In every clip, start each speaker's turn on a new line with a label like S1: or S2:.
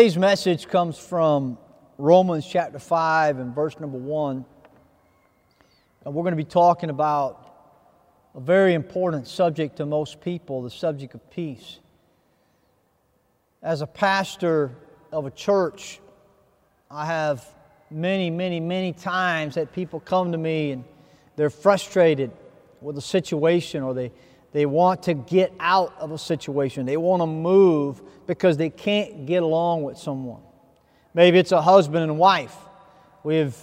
S1: Today's message comes from Romans chapter 5 and verse number 1. And we're going to be talking about a very important subject to most people the subject of peace. As a pastor of a church, I have many, many, many times that people come to me and they're frustrated with a situation or they, they want to get out of a situation. They want to move because they can't get along with someone. Maybe it's a husband and wife. We have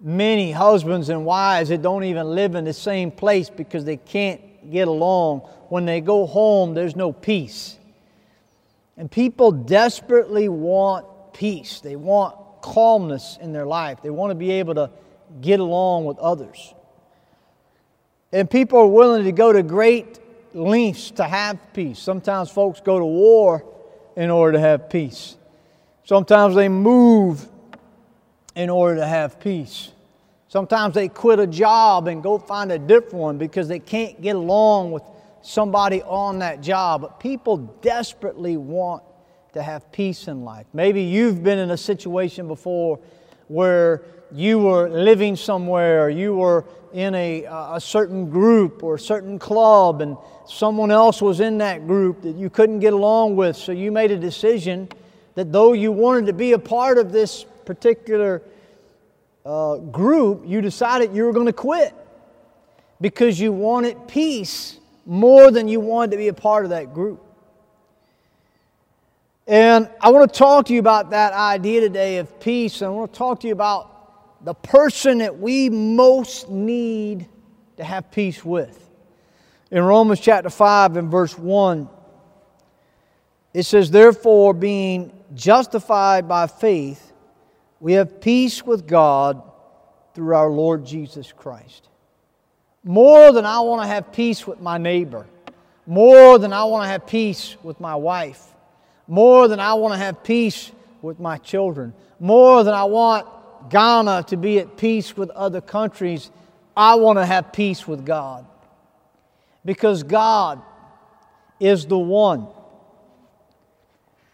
S1: many husbands and wives that don't even live in the same place because they can't get along. When they go home, there's no peace. And people desperately want peace. They want calmness in their life. They want to be able to get along with others. And people are willing to go to great lengths to have peace. Sometimes folks go to war in order to have peace. Sometimes they move in order to have peace. Sometimes they quit a job and go find a different one because they can't get along with somebody on that job. But people desperately want to have peace in life. Maybe you've been in a situation before where you were living somewhere, you were in a, a certain group or a certain club, and someone else was in that group that you couldn't get along with. So you made a decision that though you wanted to be a part of this particular uh, group, you decided you were going to quit because you wanted peace more than you wanted to be a part of that group. And I want to talk to you about that idea today of peace. And I want to talk to you about the person that we most need to have peace with. In Romans chapter 5 and verse 1, it says, Therefore, being justified by faith, we have peace with God through our Lord Jesus Christ. More than I want to have peace with my neighbor, more than I want to have peace with my wife, more than I want to have peace with my children, more than I want Ghana to be at peace with other countries, I want to have peace with God. Because God is the one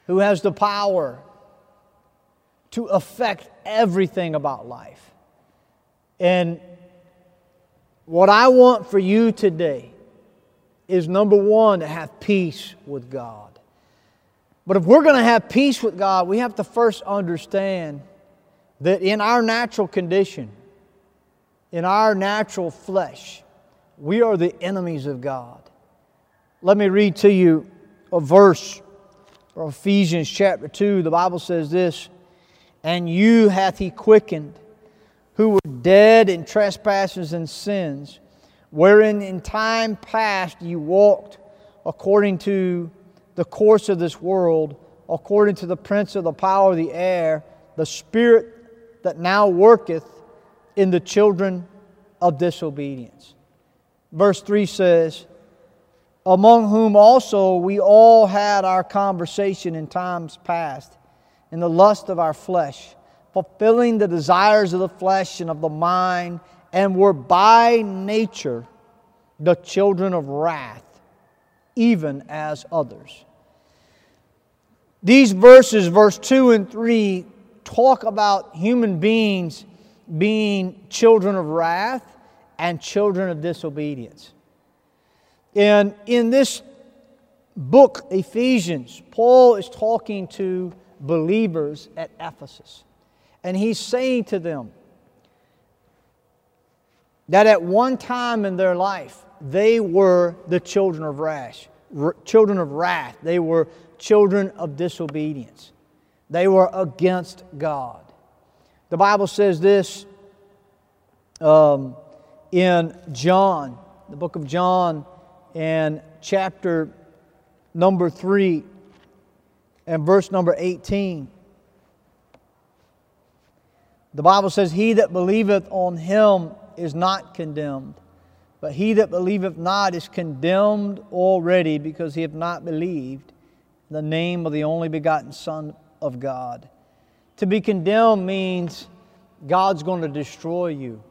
S1: who has the power to affect everything about life. And what I want for you today is number one, to have peace with God. But if we're going to have peace with God, we have to first understand that in our natural condition, in our natural flesh, we are the enemies of God. Let me read to you a verse from Ephesians chapter 2. The Bible says this And you hath he quickened, who were dead in trespasses and sins, wherein in time past you walked according to the course of this world according to the prince of the power of the air, the spirit that now worketh in the children of disobedience. Verse 3 says, Among whom also we all had our conversation in times past, in the lust of our flesh, fulfilling the desires of the flesh and of the mind, and were by nature the children of wrath, even as others. These verses, verse 2 and 3, talk about human beings being children of wrath and children of disobedience. And in this book, Ephesians, Paul is talking to believers at Ephesus. And he's saying to them that at one time in their life, they were the children of wrath, children of wrath. They were children of disobedience. They were against God. The Bible says this um, in John, the book of John, and chapter number 3 and verse number 18. The Bible says, He that believeth on him is not condemned, but he that believeth not is condemned already because he hath not believed the name of the only begotten Son of God. To be condemned means God's going to destroy you.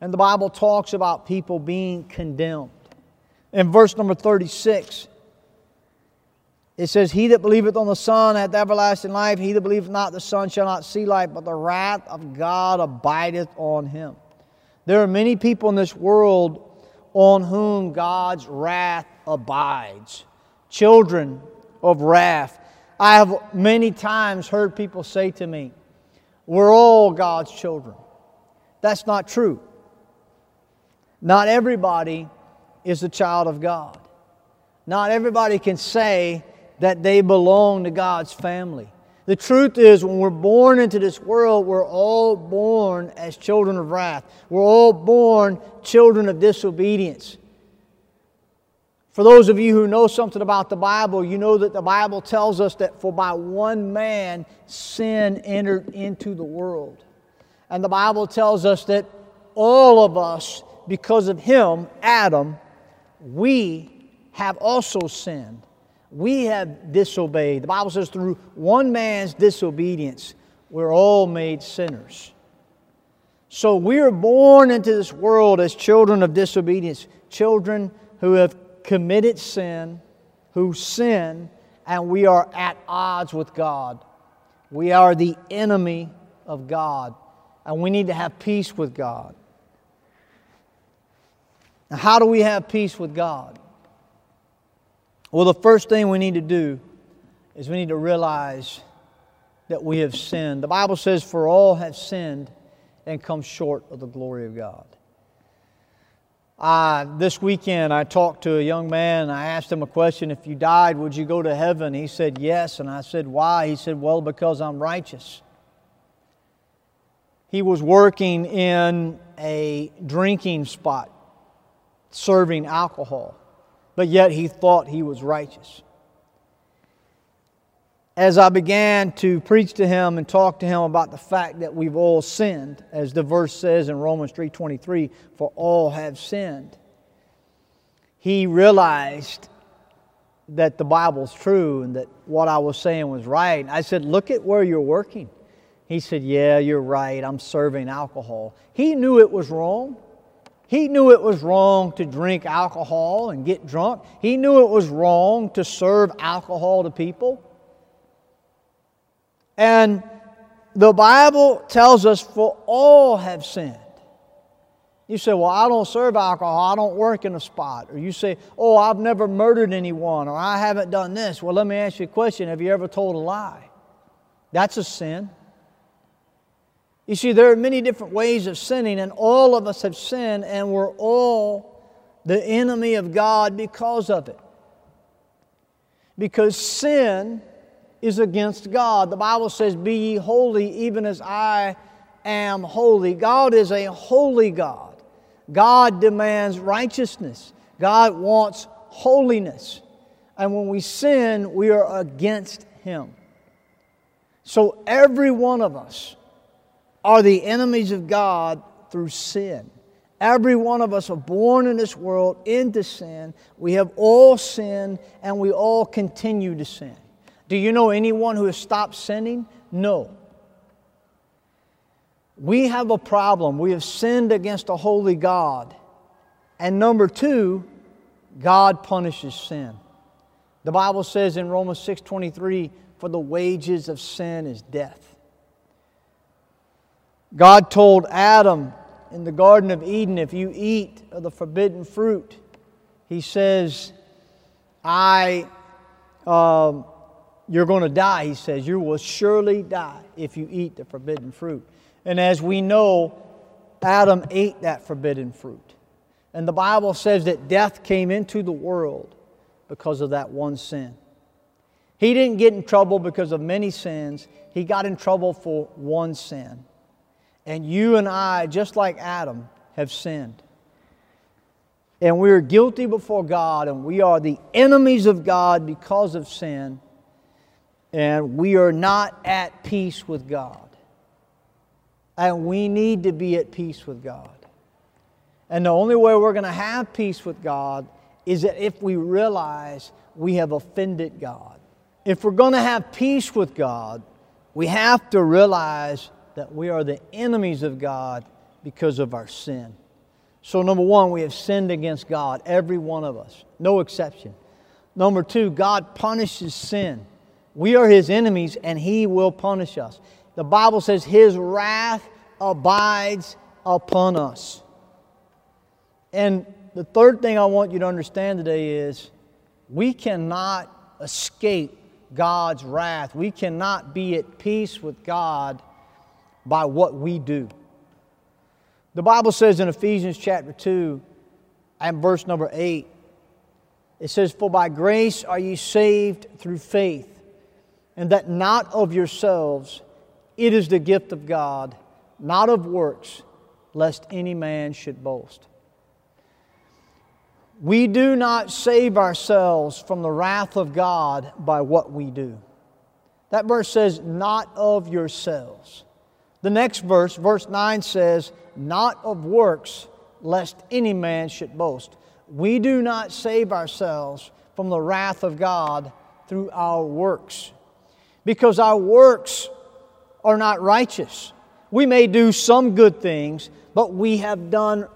S1: And the Bible talks about people being condemned. In verse number 36, It says, He that believeth on the Son hath everlasting life. He that believeth not the Son shall not see life, but the wrath of God abideth on him. There are many people in this world on whom God's wrath abides. Children of wrath. I have many times heard people say to me, We're all God's children. That's not true. Not everybody is a child of God. Not everybody can say that they belong to God's family. The truth is, when we're born into this world, we're all born as children of wrath. We're all born children of disobedience. For those of you who know something about the Bible, you know that the Bible tells us that for by one man sin entered into the world. And the Bible tells us that all of us, because of him, Adam, we have also sinned. We have disobeyed. The Bible says through one man's disobedience, we're all made sinners. So we are born into this world as children of disobedience, children who have committed sin, who sin, and we are at odds with God. We are the enemy of God, and we need to have peace with God. Now, how do we have peace with God? Well, the first thing we need to do is we need to realize that we have sinned. The Bible says, For all have sinned and come short of the glory of God. This weekend, I talked to a young man. I asked him a question If you died, would you go to heaven? He said, Yes. And I said, Why? He said, Well, because I'm righteous. He was working in a drinking spot, serving alcohol, but yet he thought he was righteous as I began to preach to him and talk to him about the fact that we've all sinned, as the verse says in Romans 3:23, for all have sinned. He realized that the Bible's true and that what I was saying was right. I said, "Look at where you're working." He said, "Yeah, you're right. I'm serving alcohol." He knew it was wrong. He knew it was wrong to drink alcohol and get drunk. He knew it was wrong to serve alcohol to people. And the Bible tells us, for all have sinned. You say, Well, I don't serve alcohol, I don't work in a spot. Or you say, Oh, I've never murdered anyone, or I haven't done this. Well, let me ask you a question Have you ever told a lie? That's a sin. You see, there are many different ways of sinning, and all of us have sinned, and we're all the enemy of God because of it. Because sin is against God. The Bible says, Be ye holy, even as I am holy. God is a holy God. God demands righteousness. God wants holiness. And when we sin, we are against Him. So every one of us are the enemies of God through sin. Every one of us are born in this world into sin. We have all sinned and we all continue to sin. Do you know anyone who has stopped sinning? No. We have a problem. We have sinned against a holy God. And number two, God punishes sin. The Bible says in Romans 6:23, "For the wages of sin is death." God told Adam in the Garden of Eden, if you eat of the forbidden fruit, he says, I um, you're going to die, he says. You will surely die if you eat the forbidden fruit. And as we know, Adam ate that forbidden fruit. And the Bible says that death came into the world because of that one sin. He didn't get in trouble because of many sins, he got in trouble for one sin. And you and I, just like Adam, have sinned. And we are guilty before God, and we are the enemies of God because of sin and we are not at peace with God. And we need to be at peace with God. And the only way we're going to have peace with God is that if we realize we have offended God. If we're going to have peace with God, we have to realize that we are the enemies of God because of our sin. So, number one, we have sinned against God, every one of us, no exception. Number two, God punishes sin. We are his enemies and he will punish us. The Bible says his wrath abides upon us. And the third thing I want you to understand today is we cannot escape God's wrath. We cannot be at peace with God by what we do. The Bible says in Ephesians chapter 2 and verse number 8, it says, For by grace are ye saved through faith, and that not of yourselves, it is the gift of God, not of works, lest any man should boast. We do not save ourselves from the wrath of God by what we do. That verse says, not of yourselves. The next verse, verse 9 says, not of works, lest any man should boast. We do not save ourselves from the wrath of God through our works because our works are not righteous. We may do some good things, but we have done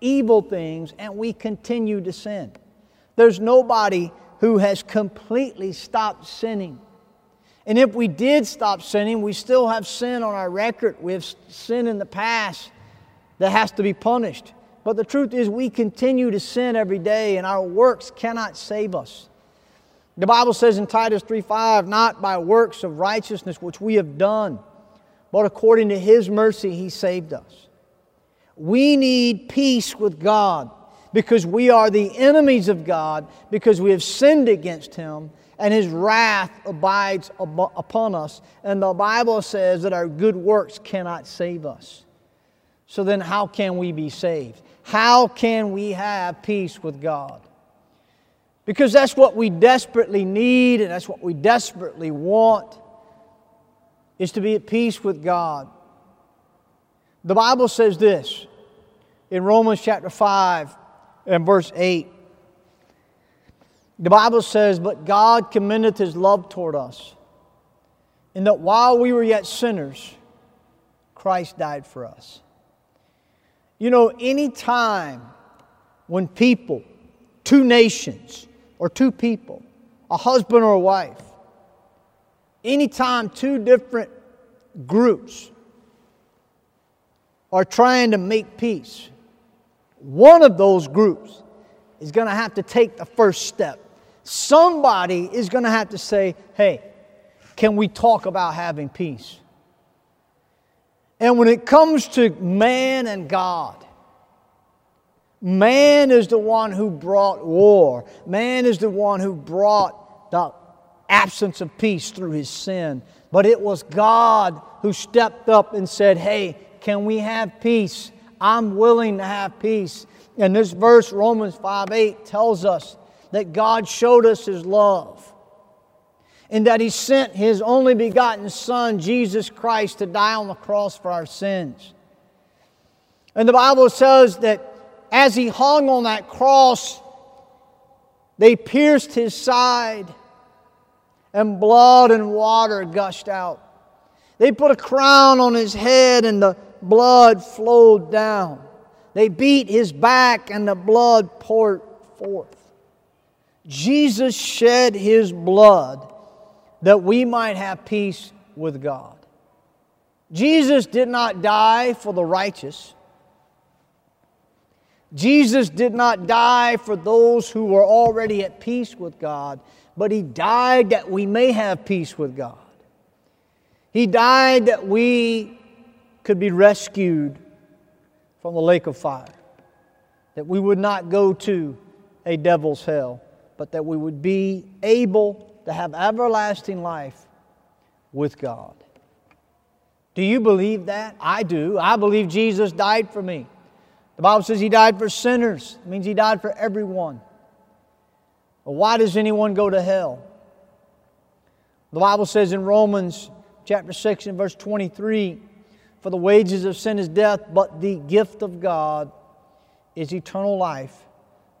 S1: evil things and we continue to sin. There's nobody who has completely stopped sinning. And if we did stop sinning, we still have sin on our record. We have sin in the past that has to be punished. But the truth is, we continue to sin every day, and our works cannot save us. The Bible says in Titus 3:5, not by works of righteousness which we have done, but according to his mercy he saved us. We need peace with God because we are the enemies of God because we have sinned against him and his wrath abides upon us. And the Bible says that our good works cannot save us. So then, how can we be saved? How can we have peace with God? Because that's what we desperately need and that's what we desperately want is to be at peace with God. The Bible says this in Romans chapter 5 and verse 8. The Bible says, But God commendeth his love toward us, in that while we were yet sinners, Christ died for us. You know, any time when people, two nations, or two people, a husband or a wife, anytime two different groups are trying to make peace, one of those groups is going to have to take the first step. Somebody is going to have to say, hey, can we talk about having peace? And when it comes to man and God, man is the one who brought war. Man is the one who brought the absence of peace through his sin. But it was God who stepped up and said, Hey, can we have peace? I'm willing to have peace. And this verse, Romans 5 8, tells us that God showed us His love and that He sent His only begotten Son, Jesus Christ, to die on the cross for our sins. And the Bible says that as He hung on that cross, they pierced His side and blood and water gushed out. They put a crown on His head and the blood flowed down. They beat his back and the blood poured forth. Jesus shed his blood that we might have peace with God. Jesus did not die for the righteous. Jesus did not die for those who were already at peace with God, but He died that we may have peace with God. He died that we could be rescued from the lake of fire. That we would not go to a devil's hell, but that we would be able to have everlasting life with God. Do you believe that? I do. I believe Jesus died for me. The Bible says he died for sinners. It means he died for everyone. But why does anyone go to hell? The Bible says in Romans chapter 6 and verse 23 for the wages of sin is death, but the gift of God is eternal life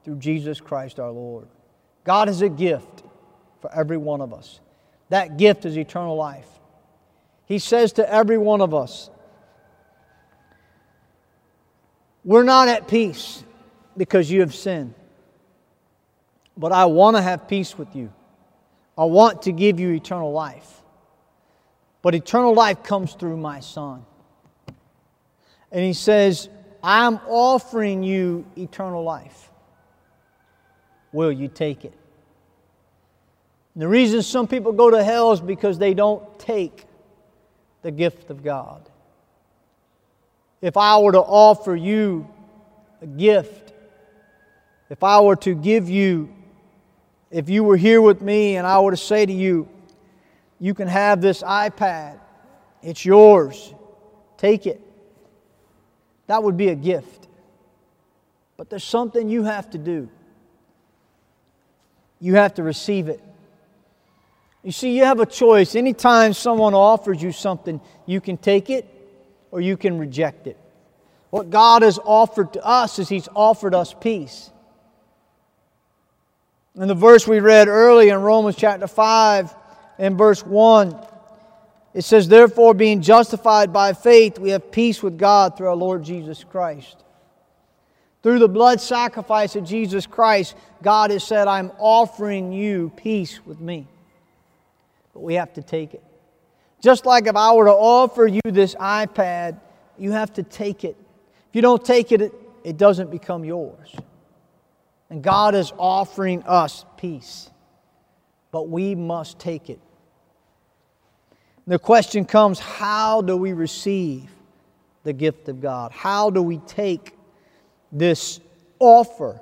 S1: through Jesus Christ our Lord. God is a gift for every one of us. That gift is eternal life. He says to every one of us, We're not at peace because you have sinned. but I want to have peace with you. I want to give you eternal life. But eternal life comes through my Son. And He says, I'm offering you eternal life. Will you take it? And the reason some people go to hell is because they don't take the gift of God. If I were to offer you a gift, if I were to give you, if you were here with me and I were to say to you, you can have this iPad, it's yours, take it. That would be a gift. But there's something you have to do. You have to receive it. You see, you have a choice. Anytime someone offers you something, you can take it or you can reject it. What God has offered to us is He's offered us peace. In the verse we read early in Romans chapter 5 and verse 1, it says, Therefore, being justified by faith, we have peace with God through our Lord Jesus Christ. Through the blood sacrifice of Jesus Christ, God has said, I'm offering you peace with me. But we have to take it. Just like if I were to offer you this iPad, you have to take it. If you don't take it, it, doesn't become yours. And God is offering us peace, but we must take it. The question comes how do we receive the gift of God? How do we take this offer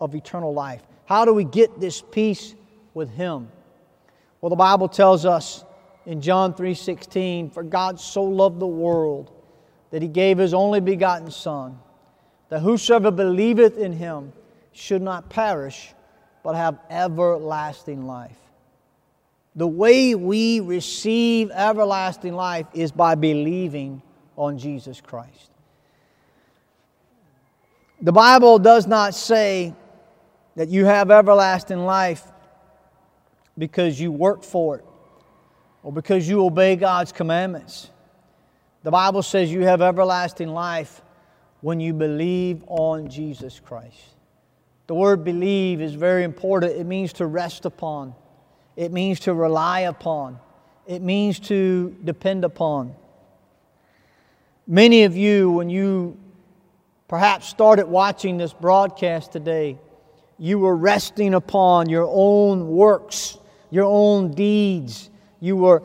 S1: of eternal life? How do we get this peace with Him? Well, the Bible tells us in John 3:16, "For God so loved the world that he gave his only begotten son, that whosoever believeth in him should not perish, but have everlasting life." The way we receive everlasting life is by believing on Jesus Christ. The Bible does not say that you have everlasting life because you work for it or because you obey God's commandments. The Bible says you have everlasting life when you believe on Jesus Christ. The word believe is very important. It means to rest upon, it means to rely upon, it means to depend upon. Many of you, when you perhaps started watching this broadcast today, you were resting upon your own works your own deeds. You were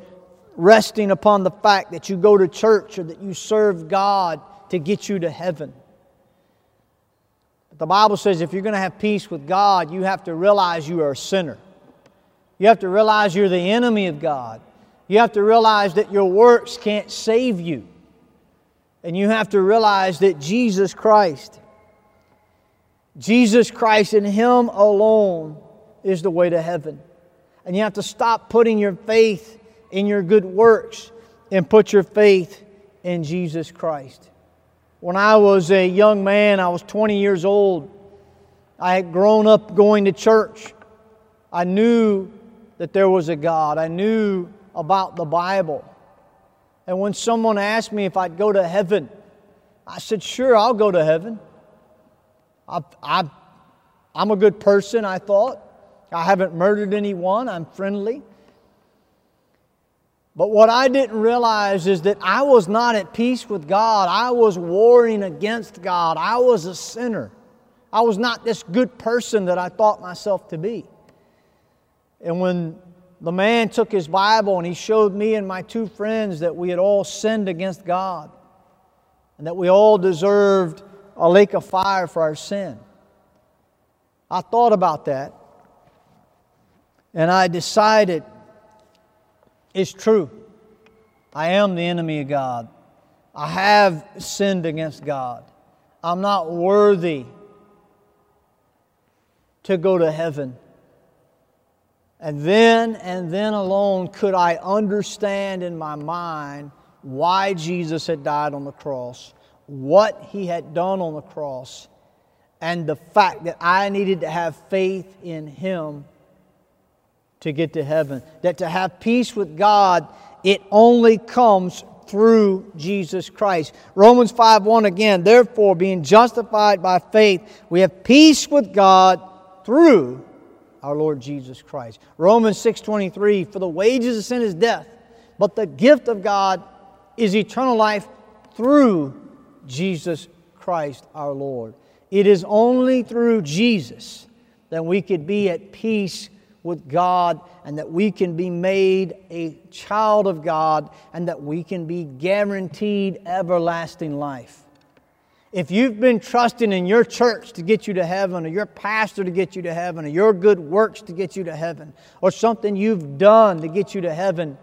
S1: resting upon the fact that you go to church or that you serve God to get you to heaven. But the Bible says if you're going to have peace with God, you have to realize you are a sinner. You have to realize you're the enemy of God. You have to realize that your works can't save you. And you have to realize that Jesus Christ, Jesus Christ and Him alone is the way to heaven. And you have to stop putting your faith in your good works and put your faith in Jesus Christ. When I was a young man, I was 20 years old. I had grown up going to church. I knew that there was a God. I knew about the Bible. And when someone asked me if I'd go to heaven, I said, Sure, I'll go to heaven. I, I, I'm a good person, I thought. I haven't murdered anyone. I'm friendly. But what I didn't realize is that I was not at peace with God. I was warring against God. I was a sinner. I was not this good person that I thought myself to be. And when the man took his Bible and he showed me and my two friends that we had all sinned against God and that we all deserved a lake of fire for our sin, I thought about that. And I decided it's true. I am the enemy of God. I have sinned against God. I'm not worthy to go to heaven. And then and then alone could I understand in my mind why Jesus had died on the cross, what he had done on the cross, and the fact that I needed to have faith in him to get to heaven. That to have peace with God, it only comes through Jesus Christ. Romans 5 1 again, therefore, being justified by faith, we have peace with God through our Lord Jesus Christ. Romans 6:23 For the wages of sin is death, but the gift of God is eternal life through Jesus Christ our Lord. It is only through Jesus that we could be at peace with God and that we can be made a child of God and that we can be guaranteed everlasting life. If you've been trusting in your church to get you to heaven, or your pastor to get you to heaven, or your good works to get you to heaven, or something you've done to get you to heaven,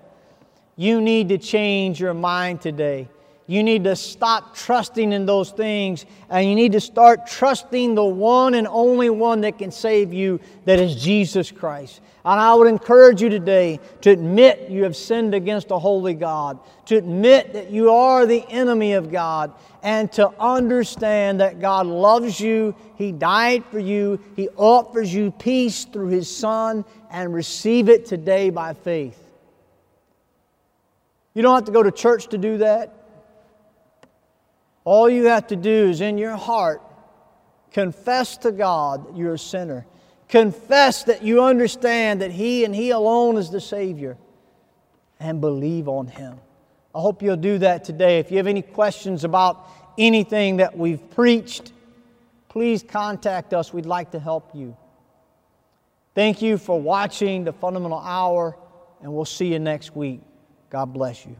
S1: you need to change your mind today. You need to stop trusting in those things and you need to start trusting the one and only one that can save you, that is Jesus Christ. And I would encourage you today to admit you have sinned against a holy God, to admit that you are the enemy of God, and to understand that God loves you, He died for you, He offers you peace through His Son, and receive it today by faith. You don't have to go to church to do that. All you have to do is in your heart confess to God you're a sinner. Confess that you understand that He and He alone is the Savior and believe on Him. I hope you'll do that today. If you have any questions about anything that we've preached, please contact us. We'd like to help you. Thank you for watching the Fundamental Hour, and we'll see you next week. God bless you.